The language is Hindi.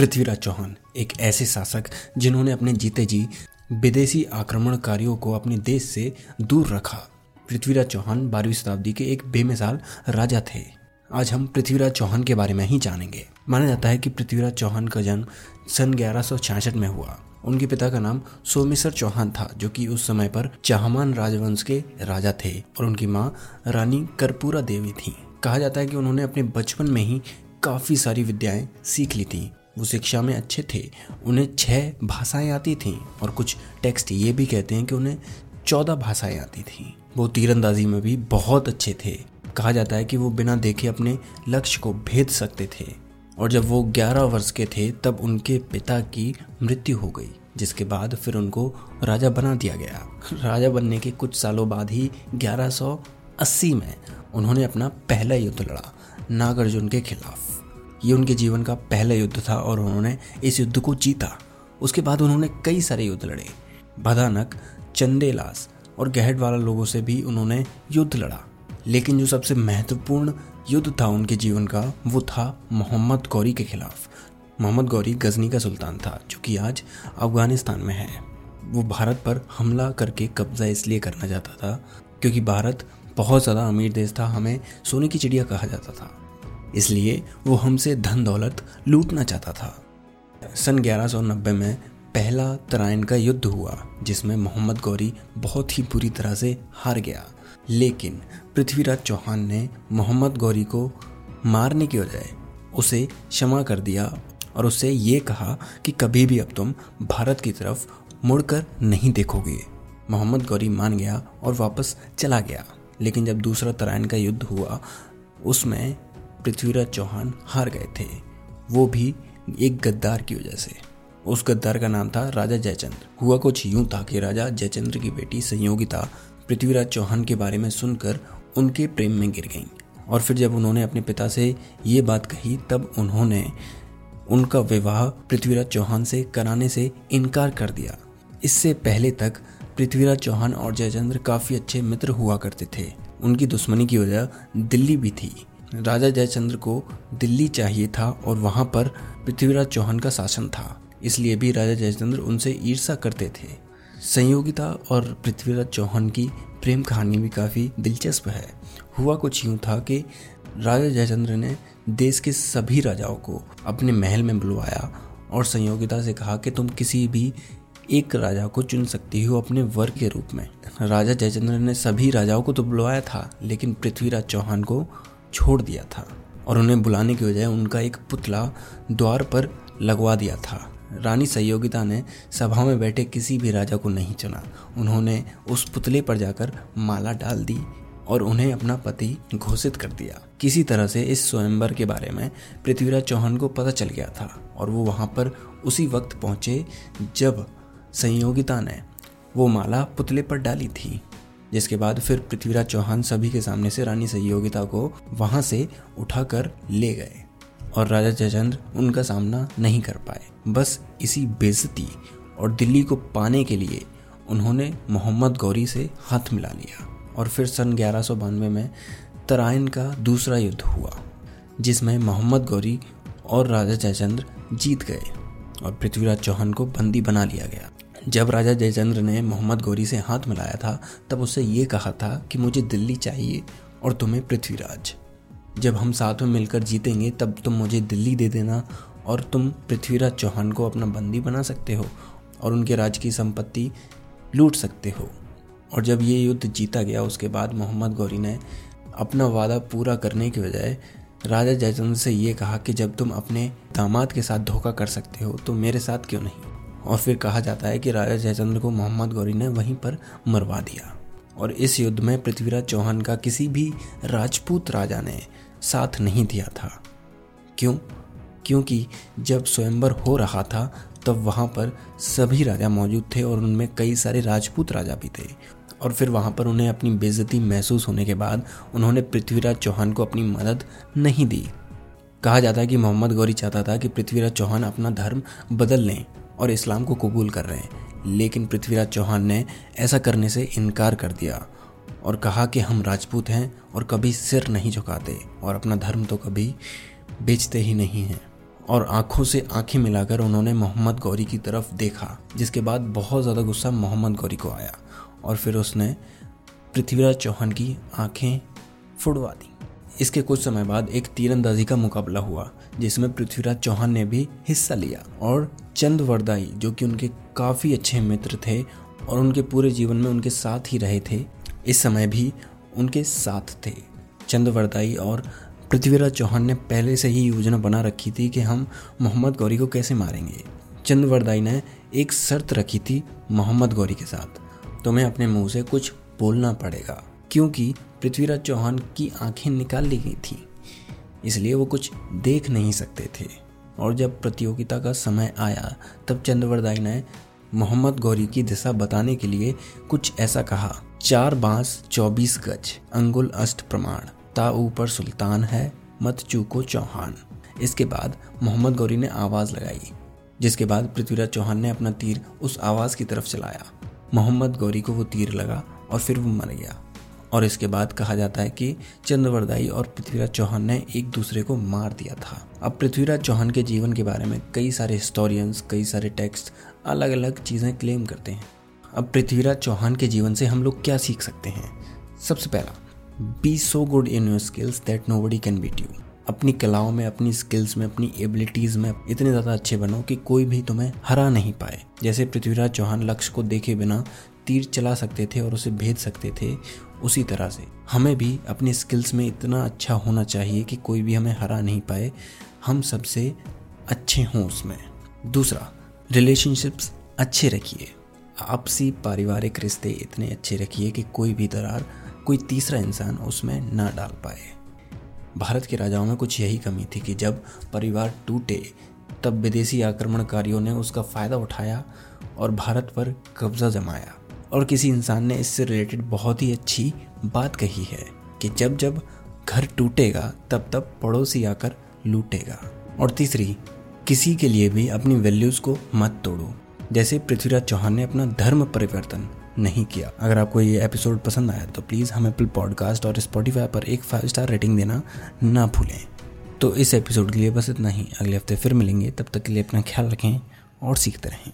पृथ्वीराज चौहान, एक ऐसे शासक जिन्होंने अपने जीते जी विदेशी आक्रमणकारियों को अपने देश से दूर रखा। पृथ्वीराज चौहान बारहवीं शताब्दी के एक बेमिसाल राजा थे। आज हम पृथ्वीराज चौहान के बारे में ही जानेंगे। माना जाता है कि पृथ्वीराज चौहान का जन्म सन ग्यारह में हुआ। उनके पिता का नाम सोमेश्वर चौहान था, जो कि उस समय पर चाहमान राजवंश के राजा थे और उनकी माँ रानी कर्पूरा देवी थी। कहा जाता है कि उन्होंने अपने बचपन में ही काफ़ी सारी विद्याएँ सीख ली थी। वो शिक्षा में अच्छे थे। उन्हें छह भाषाएँ आती थीं और कुछ टेक्स्ट ये भी कहते हैं कि उन्हें चौदह भाषाएँ आती थीं। वो तीरंदाजी में भी बहुत अच्छे थे। कहा जाता है कि वो बिना देखे अपने लक्ष्य को भेद सकते थे। और जब वो 11 वर्ष के थे, तब उनके पिता की मृत्यु हो गई, जिसके बाद फिर उनको राजा बना दिया गया। राजा बनने के कुछ सालों बाद ही 1180 में उन्होंने अपना पहला युद्ध लड़ा, नागार्जुन के खिलाफ। ये उनके जीवन का पहला युद्ध था और उन्होंने इस युद्ध को जीता। उसके बाद उन्होंने कई सारे युद्ध लड़े। भदानक, चंदेलास और गहट वाला लोगों से भी उन्होंने युद्ध लड़ा। लेकिन जो सबसे महत्वपूर्ण युद्ध था उनके जीवन का, वो था मोहम्मद गौरी के खिलाफ। मोहम्मद गौरी गजनी का सुल्तान था, जो कि आज अफ़गानिस्तान में है। वो भारत पर हमला करके कब्जा इसलिए करना चाहता था, क्योंकि भारत बहुत ज़्यादा अमीर देश था, हमें सोने की चिड़िया कहा जाता था। इसलिए वो हमसे धन दौलत लूटना चाहता था। सन 1190 में पहला तराइन का युद्ध हुआ, जिसमें मोहम्मद गौरी बहुत ही बुरी तरह से हार गया। लेकिन पृथ्वीराज चौहान ने मोहम्मद गौरी को मारने की बजाय उसे क्षमा कर दिया और उससे ये कहा कि कभी भी अब तुम भारत की तरफ़ मुड़कर नहीं देखोगे। मोहम्मद गौरी मान गया और वापस चला गया। लेकिन जब दूसरा तराइन का युद्ध हुआ, उसमें पृथ्वीराज चौहान हार गए थे। वो भी एक गद्दार की वजह से। उस गद्दार का नाम था राजा जयचंद्र हुआ कुछ यूँ था कि राजा जयचंद्र की बेटी संयोगिता पृथ्वीराज चौहान के बारे में सुनकर उनके प्रेम में गिर गईं। और फिर जब उन्होंने अपने पिता से ये बात कही, तब उन्होंने उनका विवाह पृथ्वीराज चौहान से कराने से इनकार कर दिया। इससे पहले तक पृथ्वीराज चौहान और जयचंद्र काफ़ी अच्छे मित्र हुआ करते थे। उनकी दुश्मनी की वजह दिल्ली भी थी। राजा जयचंद्र को दिल्ली चाहिए था और वहाँ पर पृथ्वीराज चौहान का शासन था। इसलिए भी राजा जयचंद्र उनसे ईर्षा करते थे। संयोगिता और पृथ्वीराज चौहान की प्रेम कहानी भी काफ़ी दिलचस्प है। हुआ कुछ यूँ था कि राजा जयचंद्र ने देश के सभी राजाओं को अपने महल में बुलवाया और संयोगिता से कहा कि तुम किसी भी एक राजा को चुन सकती हो अपने वर्ग के रूप में। राजा जयचंद्र ने सभी राजाओं को तो बुलवाया था, लेकिन पृथ्वीराज चौहान को छोड़ दिया था और उन्हें बुलाने की बजाय उनका एक पुतला द्वार पर लगवा दिया था। रानी सहयोगिता ने सभा में बैठे किसी भी राजा को नहीं चुना। उन्होंने उस पुतले पर जाकर माला डाल दी और उन्हें अपना पति घोषित कर दिया। किसी तरह से इस स्वयंवर के बारे में पृथ्वीराज चौहान को पता चल गया था और वो वहाँ पर उसी वक्त पहुँचे जब संयोगिता ने वो माला पुतले पर डाली थी। जिसके बाद फिर पृथ्वीराज चौहान सभी के सामने से रानी सहयोगिता को वहाँ से उठाकर ले गए और राजा जयचंद्र उनका सामना नहीं कर पाए। बस इसी बेजती और दिल्ली को पाने के लिए उन्होंने मोहम्मद गौरी से हाथ मिला लिया और फिर सन ग्यारह में तराइन का दूसरा युद्ध हुआ, जिसमें मोहम्मद गौरी और राजा जयचंद्र जीत गए और पृथ्वीराज चौहान को बंदी बना लिया गया। जब राजा जयचंद्र ने मोहम्मद गौरी से हाथ मिलाया था, तब उससे ये कहा था कि मुझे दिल्ली चाहिए और तुम्हें पृथ्वीराज। जब हम साथ में मिलकर जीतेंगे, तब तुम मुझे दिल्ली दे देना और तुम पृथ्वीराज चौहान को अपना बंदी बना सकते हो और उनके राज की संपत्ति लूट सकते हो। और जब ये युद्ध जीता गया, उसके बाद मोहम्मद गौरी ने अपना वादा पूरा करने के बजाय राजा जयचंद्र से ये कहा कि जब तुम अपने दामाद के साथ धोखा कर सकते हो तो मेरे साथ क्यों नहीं? और फिर कहा जाता है कि राजा जयचंद्र को मोहम्मद गौरी ने वहीं पर मरवा दिया। और इस युद्ध में पृथ्वीराज चौहान का किसी भी राजपूत राजा ने साथ नहीं दिया था। क्यों? क्योंकि जब स्वयंवर हो रहा था, तब वहाँ पर सभी राजा मौजूद थे और उनमें कई सारे राजपूत राजा भी थे। और फिर वहाँ पर उन्हें अपनी बेजती महसूस होने के बाद उन्होंने पृथ्वीराज चौहान को अपनी मदद नहीं दी। कहा जाता है कि मोहम्मद गौरी चाहता था कि पृथ्वीराज चौहान अपना धर्म बदल लें। और इस्लाम को कबूल कर रहे हैं। लेकिन पृथ्वीराज चौहान ने ऐसा करने से इनकार कर दिया और कहा कि हम राजपूत हैं और कभी सिर नहीं झुकाते और अपना धर्म तो कभी बेचते ही नहीं हैं। और आँखों से आँखें मिलाकर उन्होंने मोहम्मद गौरी की तरफ़ देखा, जिसके बाद बहुत ज़्यादा गुस्सा मोहम्मद गौरी को आया और फिर उसने पृथ्वीराज चौहान की आँखें फुड़वा दी। इसके कुछ समय बाद एक तीरंदाजी का मुकाबला हुआ, जिसमें पृथ्वीराज चौहान ने भी हिस्सा लिया। और चंद वरदाई जो कि उनके काफ़ी अच्छे मित्र थे और उनके पूरे जीवन में उनके साथ ही रहे थे, इस समय भी उनके साथ थे। चंद वरदाई और पृथ्वीराज चौहान ने पहले से ही योजना बना रखी थी कि हम मोहम्मद गौरी को कैसे मारेंगे। चंद वरदाई ने एक शर्त रखी थी मोहम्मद गौरी के साथ, तुम्हें अपने मुँह से कुछ बोलना पड़ेगा, क्योंकि पृथ्वीराज चौहान की आँखें निकाल ली गई थी। इसलिए वो कुछ देख नहीं सकते थे। और जब प्रतियोगिता का समय आया, तब चंद्रवरदाई ने मोहम्मद गौरी की दिशा बताने के लिए कुछ ऐसा कहा, चार बाँस, चौबीस गज, अंगुल अष्ट प्रमाण, ता ऊपर सुल्तान है, मत चूको चौहान। इसके बाद मोहम्मद गौरी ने आवाज़ लगाई, जिसके बाद पृथ्वीराज चौहान ने अपना तीर उस आवाज़ की तरफ़ चलाया। मोहम्मद गौरी को वो तीर लगा और फिर वो मर गया। और इसके बाद कहा जाता है कि चंद्रवरदाई और पृथ्वीराज चौहान ने एक दूसरे को मार दिया था। अब पृथ्वीराज चौहान के जीवन के बारे में कई सारे हिस्टोरियंस कई सारे टेक्स्ट अलग अलग चीज़ें क्लेम करते हैं। अब पृथ्वीराज चौहान के जीवन से हम लोग क्या सीख सकते हैं? सबसे पहला be so good in your skills that nobody can beat you अपनी कलाओं में, अपनी स्किल्स में, अपनी एबिलिटीज़ में इतने ज़्यादा अच्छे बनो कि कोई भी तुम्हें हरा नहीं पाए। जैसे पृथ्वीराज चौहान लक्ष्य को देखे बिना तीर चला सकते थे और उसे भेज सकते थे उसी तरह से। हमें भी अपने स्किल्स में इतना अच्छा होना चाहिए कि कोई भी हमें हरा नहीं पाए। हम सबसे अच्छे हों उसमें। दूसरा रिलेशनशिप्स अच्छे रखिए। आपसी पारिवारिक रिश्ते इतने अच्छे रखिए कि कोई भी दरार, कोई तीसरा इंसान उसमें ना डाल पाए। भारत के राजाओं में कुछ यही कमी थी कि जब परिवार टूटे, तब विदेशी आक्रमणकारियों ने उसका फ़ायदा उठाया और भारत पर कब्जा जमाया। और किसी इंसान ने इससे रिलेटेड बहुत ही अच्छी बात कही है कि जब जब घर टूटेगा, तब तब पड़ोसी आकर लूटेगा। और तीसरी, किसी के लिए भी अपनी वैल्यूज़ को मत तोड़ो। जैसे पृथ्वीराज चौहान ने अपना धर्म परिवर्तन नहीं किया। अगर आपको ये एपिसोड पसंद आया तो प्लीज़ हम एप्पल पॉडकास्ट और स्पॉटीफाई पर एक फाइव स्टार रेटिंग देना ना भूलें। तो इस एपिसोड के लिए बस इतना ही। अगले हफ़्ते फिर मिलेंगे। तब तक के लिए अपना ख्याल रखें और सीखते रहें।